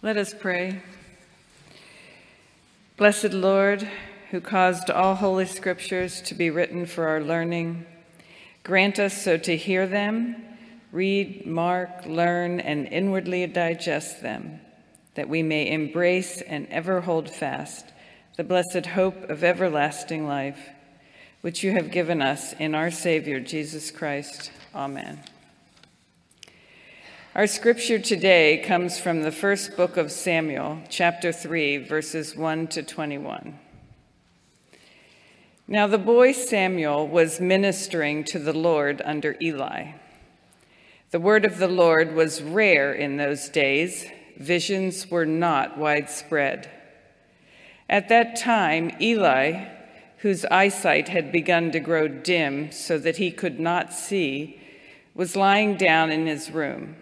Let us pray. Blessed Lord, who caused all holy scriptures to be written for our learning, grant us so to hear them, read, mark, learn, and inwardly digest them, that we may embrace and ever hold fast the blessed hope of everlasting life, which you have given us in our Savior, Jesus Christ. Amen. Our scripture today comes from the first book of Samuel, chapter 3, verses 1 to 21. Now the boy Samuel was ministering to the Lord under Eli. The word of the Lord was rare in those days, visions were not widespread. At that time, Eli, whose eyesight had begun to grow dim so that he could not see, was lying down in his room.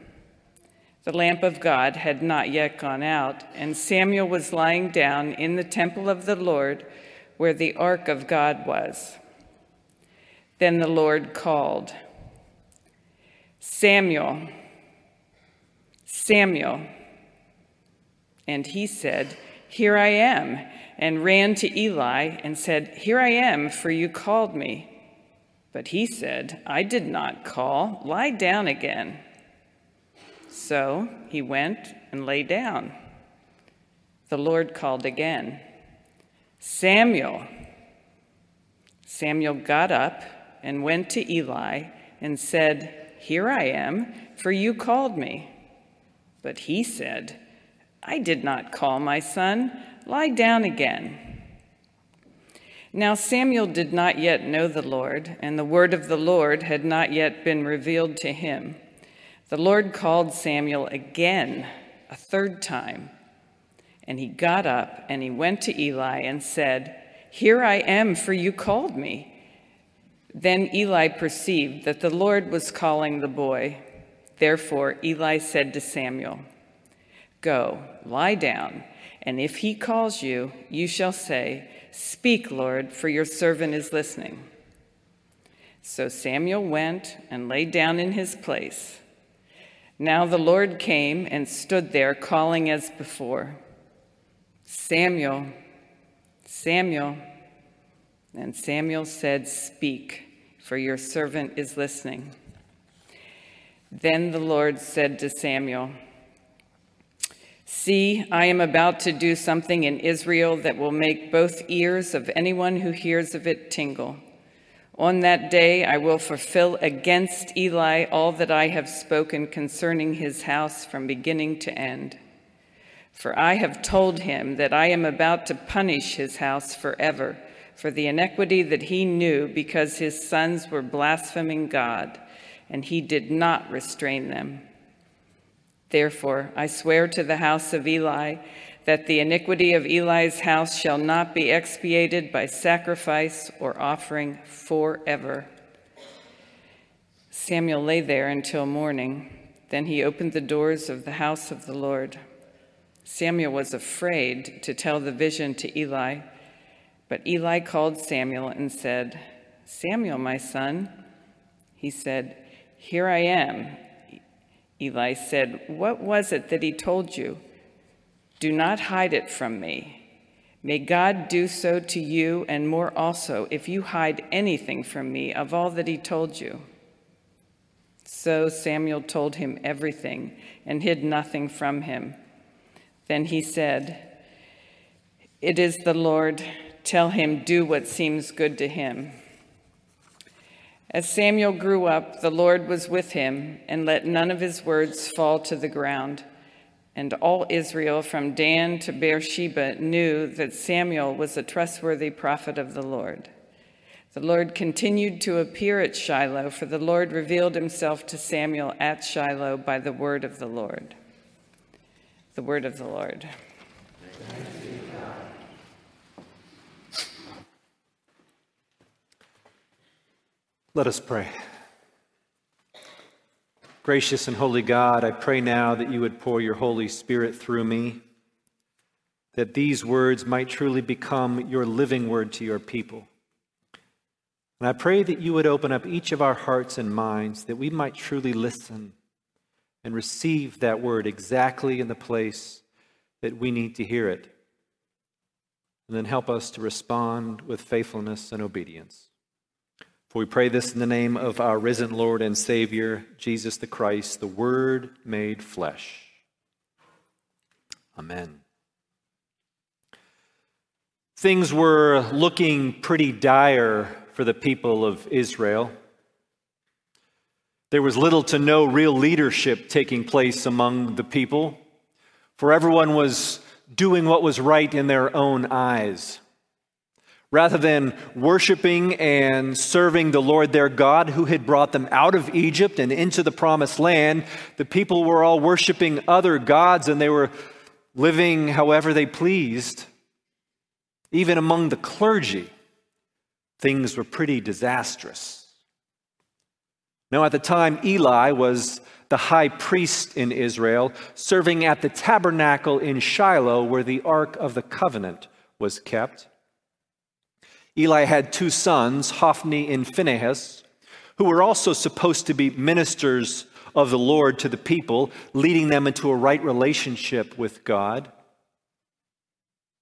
The lamp of God had not yet gone out, and Samuel was lying down in the temple of the Lord where the ark of God was. Then the Lord called, Samuel, Samuel. And he said, Here I am, and ran to Eli and said, Here I am, for you called me. But he said, I did not call. Lie down again. So he went and lay down. The Lord called again, Samuel. Samuel got up and went to Eli and said, Here I am, for you called me. But he said, I did not call my son. Lie down again. Now Samuel did not yet know the Lord, and the word of the Lord had not yet been revealed to him. The Lord called Samuel again, a third time. And he got up and he went to Eli and said, Here I am, for you called me. Then Eli perceived that the Lord was calling the boy. Therefore Eli said to Samuel, Go, lie down, and if he calls you, you shall say, Speak, Lord, for your servant is listening. So Samuel went and lay down in his place. Now the Lord came and stood there, calling as before Samuel, Samuel. And Samuel said, Speak, for your servant is listening. Then the Lord said to Samuel, See, I am about to do something in Israel that will make both ears of anyone who hears of it tingle. On that day I will fulfill against Eli all that I have spoken concerning his house from beginning to end. For I have told him that I am about to punish his house forever for the iniquity that he knew because his sons were blaspheming God, and he did not restrain them. Therefore, I swear to the house of Eli that the iniquity of Eli's house shall not be expiated by sacrifice or offering forever. Samuel lay there until morning. Then he opened the doors of the house of the Lord. Samuel was afraid to tell the vision to Eli, but Eli called Samuel and said, Samuel, my son. He said, Here I am. Eli said, What was it that he told you? Do not hide it from me. May God do so to you and more also if you hide anything from me of all that he told you. So Samuel told him everything and hid nothing from him. Then he said, It is the Lord. Tell him, do what seems good to him. As Samuel grew up, the Lord was with him and let none of his words fall to the ground. And all Israel from Dan to Beersheba knew that Samuel was a trustworthy prophet of the Lord. The Lord continued to appear at Shiloh, for the Lord revealed himself to Samuel at Shiloh by the word of the Lord. The word of the Lord. Let us pray. Gracious and holy God, I pray now that you would pour your Holy Spirit through me, that these words might truly become your living word to your people. And I pray that you would open up each of our hearts and minds that we might truly listen and receive that word exactly in the place that we need to hear it. And then help us to respond with faithfulness and obedience. For we pray this in the name of our risen Lord and Savior, Jesus the Christ, the Word made flesh. Amen. Things were looking pretty dire for the people of Israel. There was little to no real leadership taking place among the people, for everyone was doing what was right in their own eyes. Rather than worshiping and serving the Lord their God who had brought them out of Egypt and into the promised land, the people were all worshiping other gods and they were living however they pleased. Even among the clergy, things were pretty disastrous. Now, at the time, Eli was the high priest in Israel, serving at the tabernacle in Shiloh where the Ark of the Covenant was kept. Eli had two sons, Hophni and Phinehas, who were also supposed to be ministers of the Lord to the people, leading them into a right relationship with God.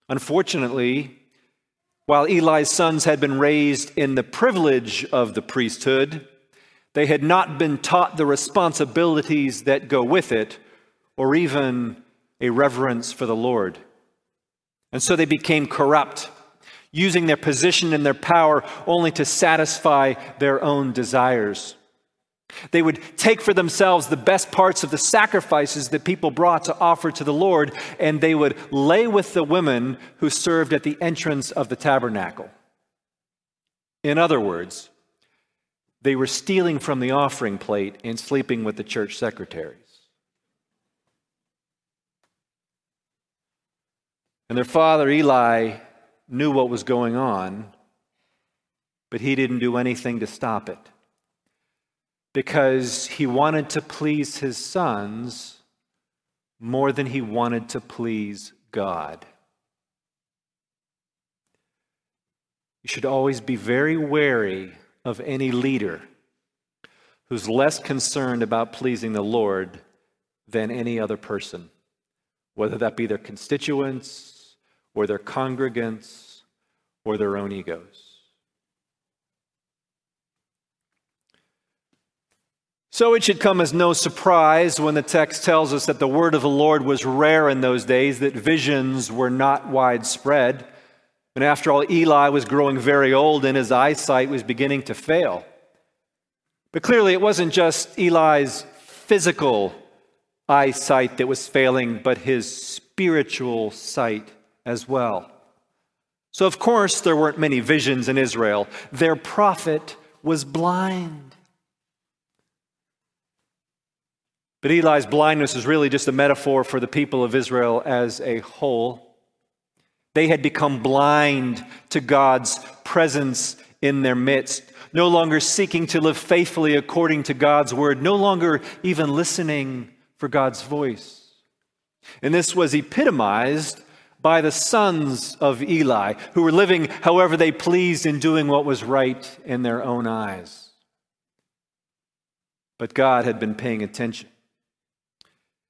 Unfortunately, while Eli's sons had been raised in the privilege of the priesthood, they had not been taught the responsibilities that go with it, or even a reverence for the Lord. And so they became corrupt, using their position and their power only to satisfy their own desires. They would take for themselves the best parts of the sacrifices that people brought to offer to the Lord, and they would lay with the women who served at the entrance of the tabernacle. In other words, they were stealing from the offering plate and sleeping with the church secretaries. And their father, Eli, knew what was going on, but he didn't do anything to stop it because he wanted to please his sons more than he wanted to please God. You should always be very wary of any leader who's less concerned about pleasing the Lord than any other person, whether that be their constituents or their congregants or their own egos. So it should come as no surprise when the text tells us that the word of the Lord was rare in those days, that visions were not widespread. And after all, Eli was growing very old and his eyesight was beginning to fail. But clearly, it wasn't just Eli's physical eyesight that was failing, but his spiritual sight as well. So, of course, there weren't many visions in Israel. Their prophet was blind. But Eli's blindness is really just a metaphor for the people of Israel as a whole. They had become blind to God's presence in their midst, no longer seeking to live faithfully according to God's word, no longer even listening for God's voice. And this was epitomized by the sons of Eli, who were living however they pleased in doing what was right in their own eyes. But God had been paying attention.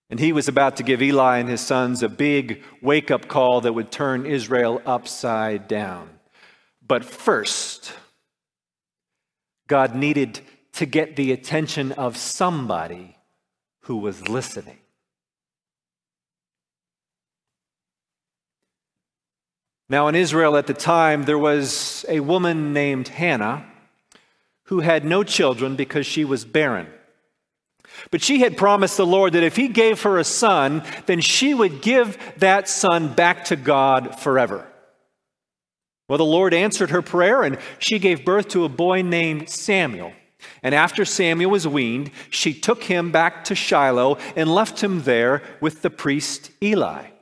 And he was about to give Eli and his sons a big wake up call that would turn Israel upside down. But first, God needed to get the attention of somebody who was listening. Now, in Israel at the time, there was a woman named Hannah who had no children because she was barren. But she had promised the Lord that if he gave her a son, then she would give that son back to God forever. Well, the Lord answered her prayer, and she gave birth to a boy named Samuel. And after Samuel was weaned, she took him back to Shiloh and left him there with the priest Eli.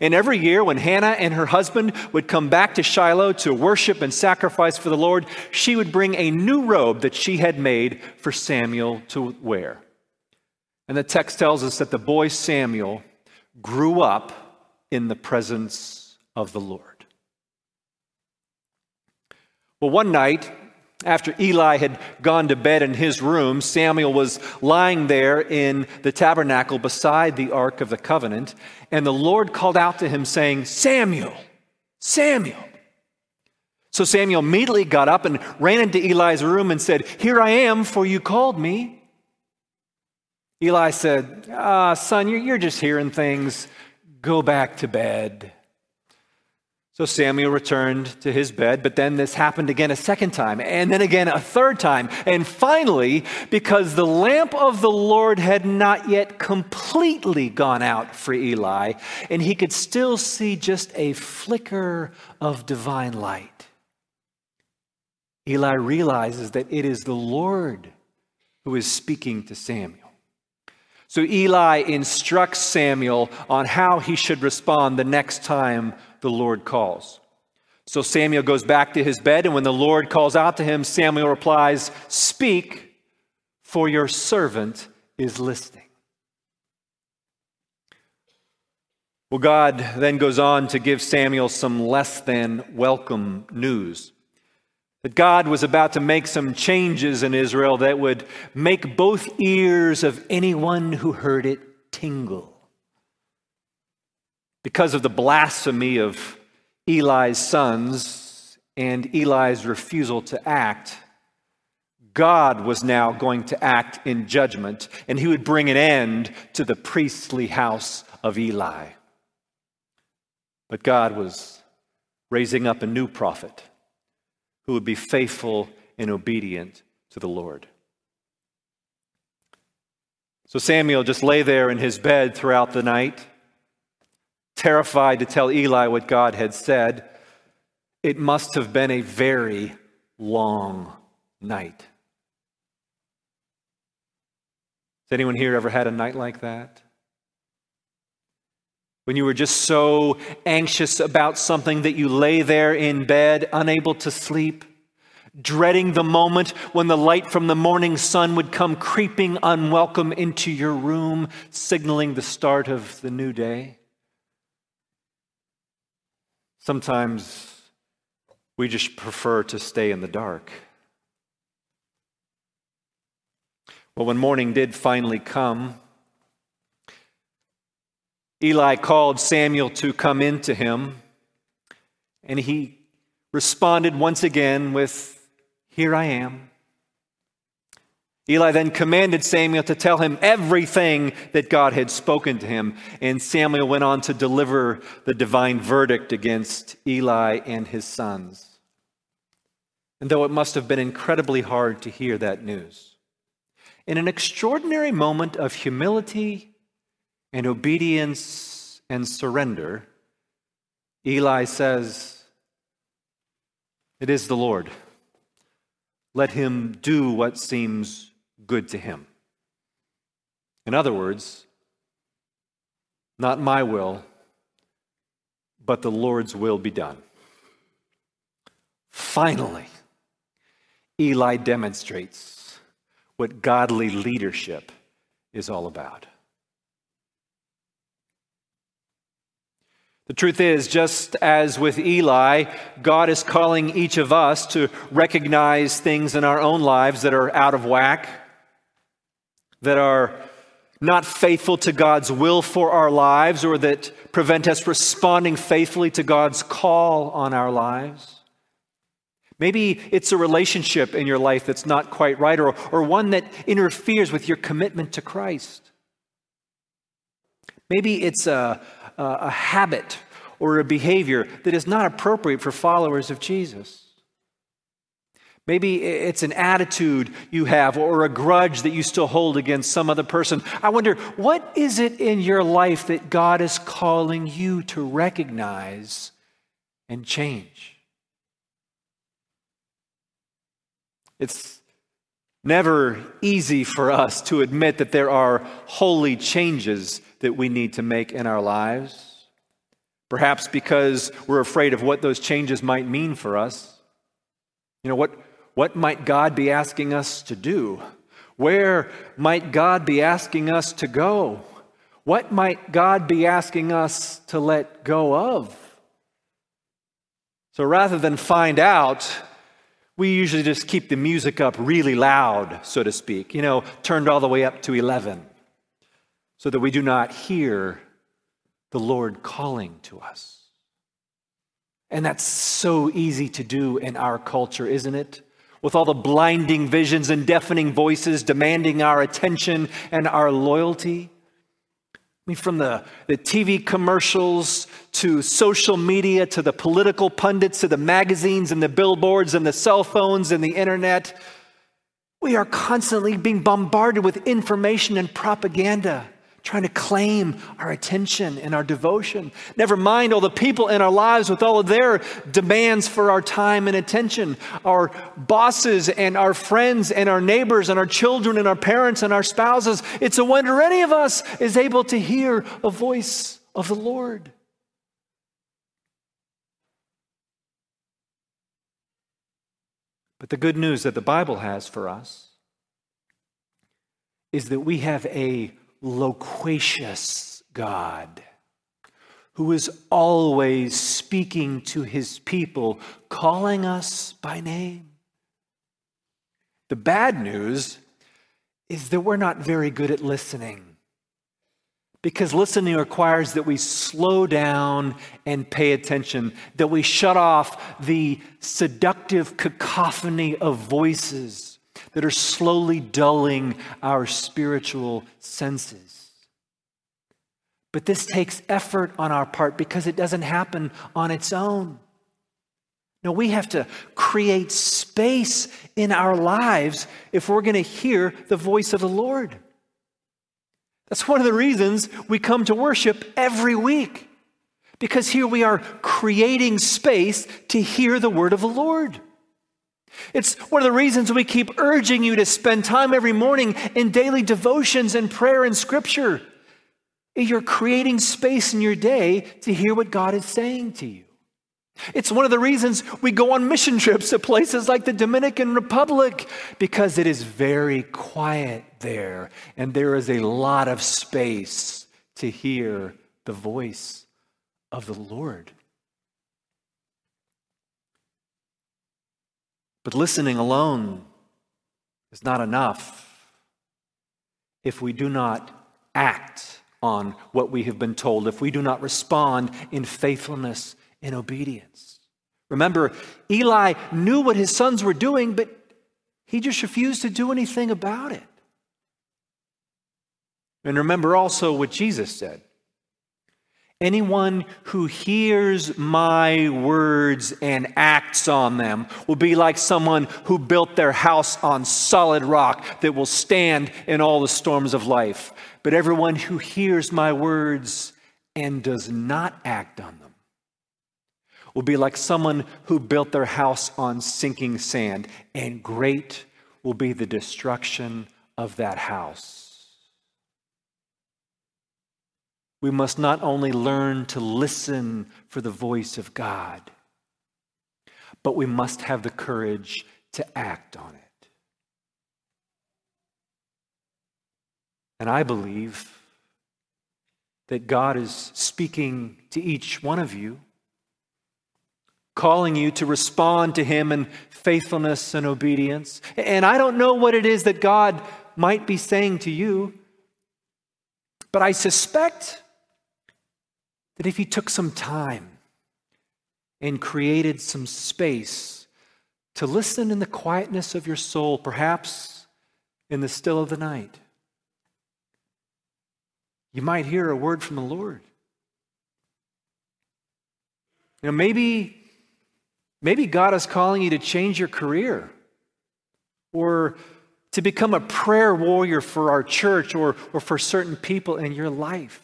And every year, when Hannah and her husband would come back to Shiloh to worship and sacrifice for the Lord, she would bring a new robe that she had made for Samuel to wear. And the text tells us that the boy Samuel grew up in the presence of the Lord. Well, one night, After Eli had gone to bed in his room, Samuel was lying there in the tabernacle beside the Ark of the Covenant, and the Lord called out to him, saying, Samuel, Samuel. So Samuel immediately got up and ran into Eli's room and said, Here I am, for you called me. Eli said, Ah, son, you're just hearing things. Go back to bed. So Samuel returned to his bed, but then this happened again a second time, and then again a third time. And finally, because the lamp of the Lord had not yet completely gone out for Eli, and he could still see just a flicker of divine light, Eli realizes that it is the Lord who is speaking to Samuel. So Eli instructs Samuel on how he should respond the next time the Lord calls. So Samuel goes back to his bed, and when the Lord calls out to him, Samuel replies, Speak, for your servant is listening. Well, God then goes on to give Samuel some less than welcome news. That God was about to make some changes in Israel that would make both ears of anyone who heard it tingle because of the blasphemy of Eli's sons and Eli's refusal to act, God was now going to act in judgment, and he would bring an end to the priestly house of Eli. But God was raising up a new prophet who would be faithful and obedient to the Lord. So Samuel just lay there in his bed throughout the night terrified to tell Eli what God had said. It must have been a very long night. Has anyone here ever had a night like that? When you were just so anxious about something that you lay there in bed, unable to sleep, dreading the moment when the light from the morning sun would come creeping unwelcome into your room, signaling the start of the new day? Sometimes we just prefer to stay in the dark. Well, when morning did finally come, Eli called Samuel to come in to him, and he responded once again with, Here I am. Eli then commanded Samuel to tell him everything that God had spoken to him. And Samuel went on to deliver the divine verdict against Eli and his sons. And though it must have been incredibly hard to hear that news, in an extraordinary moment of humility and obedience and surrender, Eli says, It is the Lord. Let him do what seems good to him. In other words, not my will, but the Lord's will be done. Finally, Eli demonstrates what godly leadership is all about. The truth is, just as with Eli, God is calling each of us to recognize things in our own lives that are out of whack that are not faithful to God's will for our lives or that prevent us responding faithfully to God's call on our lives. Maybe it's a relationship in your life that's not quite right or, or one that interferes with your commitment to Christ. Maybe it's a, a, a habit or a behavior that is not appropriate for followers of Jesus. Maybe it's an attitude you have or a grudge that you still hold against some other person. I wonder, what is it in your life that God is calling you to recognize and change? It's never easy for us to admit that there are holy changes that we need to make in our lives. Perhaps because we're afraid of what those changes might mean for us. You know, what, what might God be asking us to do? Where might God be asking us to go? What might God be asking us to let go of? So rather than find out, We usually just keep the music up really loud, so to speak, you know, turned all the way up to 11, so that we do not hear the Lord calling to us. And that's so easy to do in our culture, isn't it? With all the blinding visions and deafening voices demanding our attention and our loyalty. I mean, from the, the TV commercials to social media to the political pundits to the magazines and the billboards and the cell phones and the internet, we are constantly being bombarded with information and propaganda trying to claim our attention and our devotion. Never mind all the people in our lives with all of their demands for our time and attention. Our bosses and our friends and our neighbors and our children and our parents and our spouses. It's a wonder any of us is able to hear a voice of the Lord. But the good news that the Bible has for us is that we have a loquacious God who is always speaking to his people, calling us by name. The bad news is that we're not very good at listening. Because listening requires that we slow down and pay attention, that we shut off the seductive cacophony of voices that are slowly dulling our spiritual senses. But this takes effort on our part because it doesn't happen on its own. No, we have to create space in our lives if we're going to hear the voice of the Lord. That's one of the reasons we come to worship every week, because here we are creating space to hear the word of the Lord. It's one of the reasons we keep urging you to spend time every morning in daily devotions and prayer and scripture. You're creating space in your day to hear what God is saying to you. It's one of the reasons we go on mission trips to places like the Dominican Republic because it is very quiet there and there is a lot of space to hear the voice of the Lord. But listening alone is not enough if we do not act on what we have been told, if we do not respond in faithfulness and obedience. Remember, Eli knew what his sons were doing, but he just refused to do anything about it. And remember also what Jesus said Anyone who hears my words and acts on them will be like someone who built their house on solid rock that will stand in all the storms of life. But everyone who hears my words and does not act on them will be like someone who built their house on sinking sand, and great will be the destruction of that house. We must not only learn to listen for the voice of God, but we must have the courage to act on it. And I believe that God is speaking to each one of you, calling you to respond to Him in faithfulness and obedience. And I don't know what it is that God might be saying to you, but I suspect that if you took some time and created some space to listen in the quietness of your soul, perhaps in the still of the night, you might hear a word from the Lord. You know, maybe, maybe God is calling you to change your career or to become a prayer warrior for our church or, or for certain people in your life.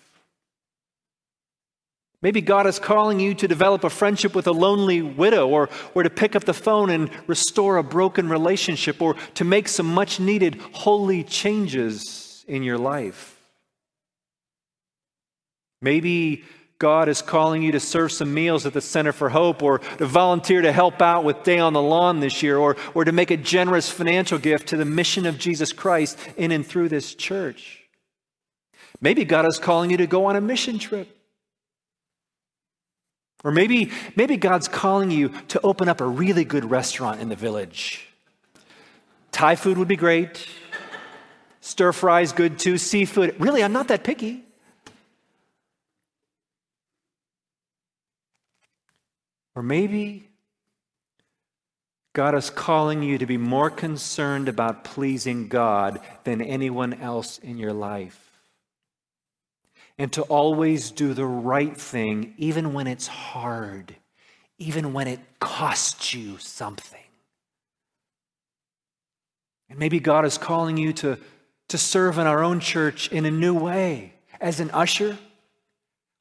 Maybe God is calling you to develop a friendship with a lonely widow, or, or to pick up the phone and restore a broken relationship, or to make some much needed holy changes in your life. Maybe God is calling you to serve some meals at the Center for Hope, or to volunteer to help out with Day on the Lawn this year, or, or to make a generous financial gift to the mission of Jesus Christ in and through this church. Maybe God is calling you to go on a mission trip Or maybe, maybe God's calling you to open up a really good restaurant in the village. Thai food would be great. Stir fries good too. Seafood. Really, I'm not that picky. Or maybe God is calling you to be more concerned about pleasing God than anyone else in your life. And to always do the right thing, even when it's hard, even when it costs you something. And maybe God is calling you to, to serve in our own church in a new way as an usher,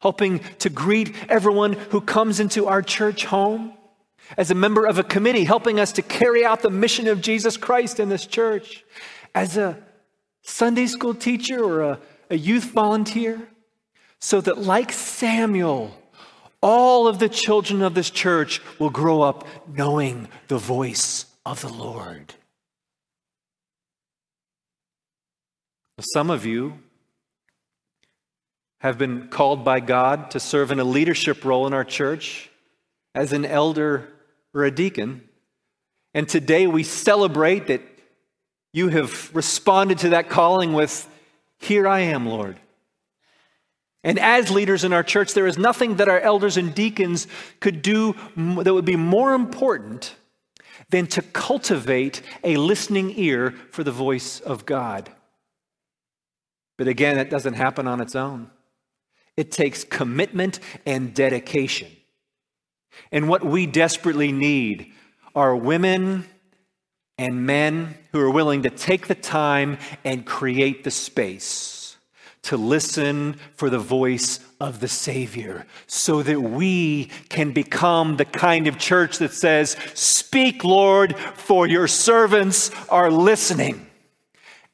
helping to greet everyone who comes into our church home as a member of a committee, helping us to carry out the mission of Jesus Christ in this church, as a Sunday school teacher or a, a youth volunteer, so that, like Samuel, all of the children of this church will grow up knowing the voice of the Lord. Some of you have been called by God to serve in a leadership role in our church as an elder or a deacon. And today we celebrate that you have responded to that calling with, Here I am, Lord. And as leaders in our church, there is nothing that our elders and deacons could do that would be more important than to cultivate a listening ear for the voice of God. But again, it doesn't happen on its own. It takes commitment and dedication. And what we desperately need are women and men who are willing to take the time and create the space to listen for the voice of the Savior so that we can become the kind of church that says, Speak, Lord, for your servants are listening.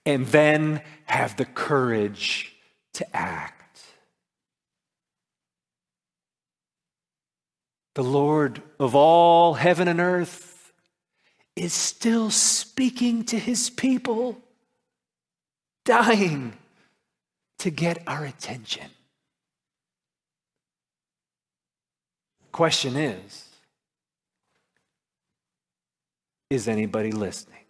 And then have the courage to act. the Lord of all heaven and earth, is still speaking to his people, dying to get our attention. Question is Is anybody listening?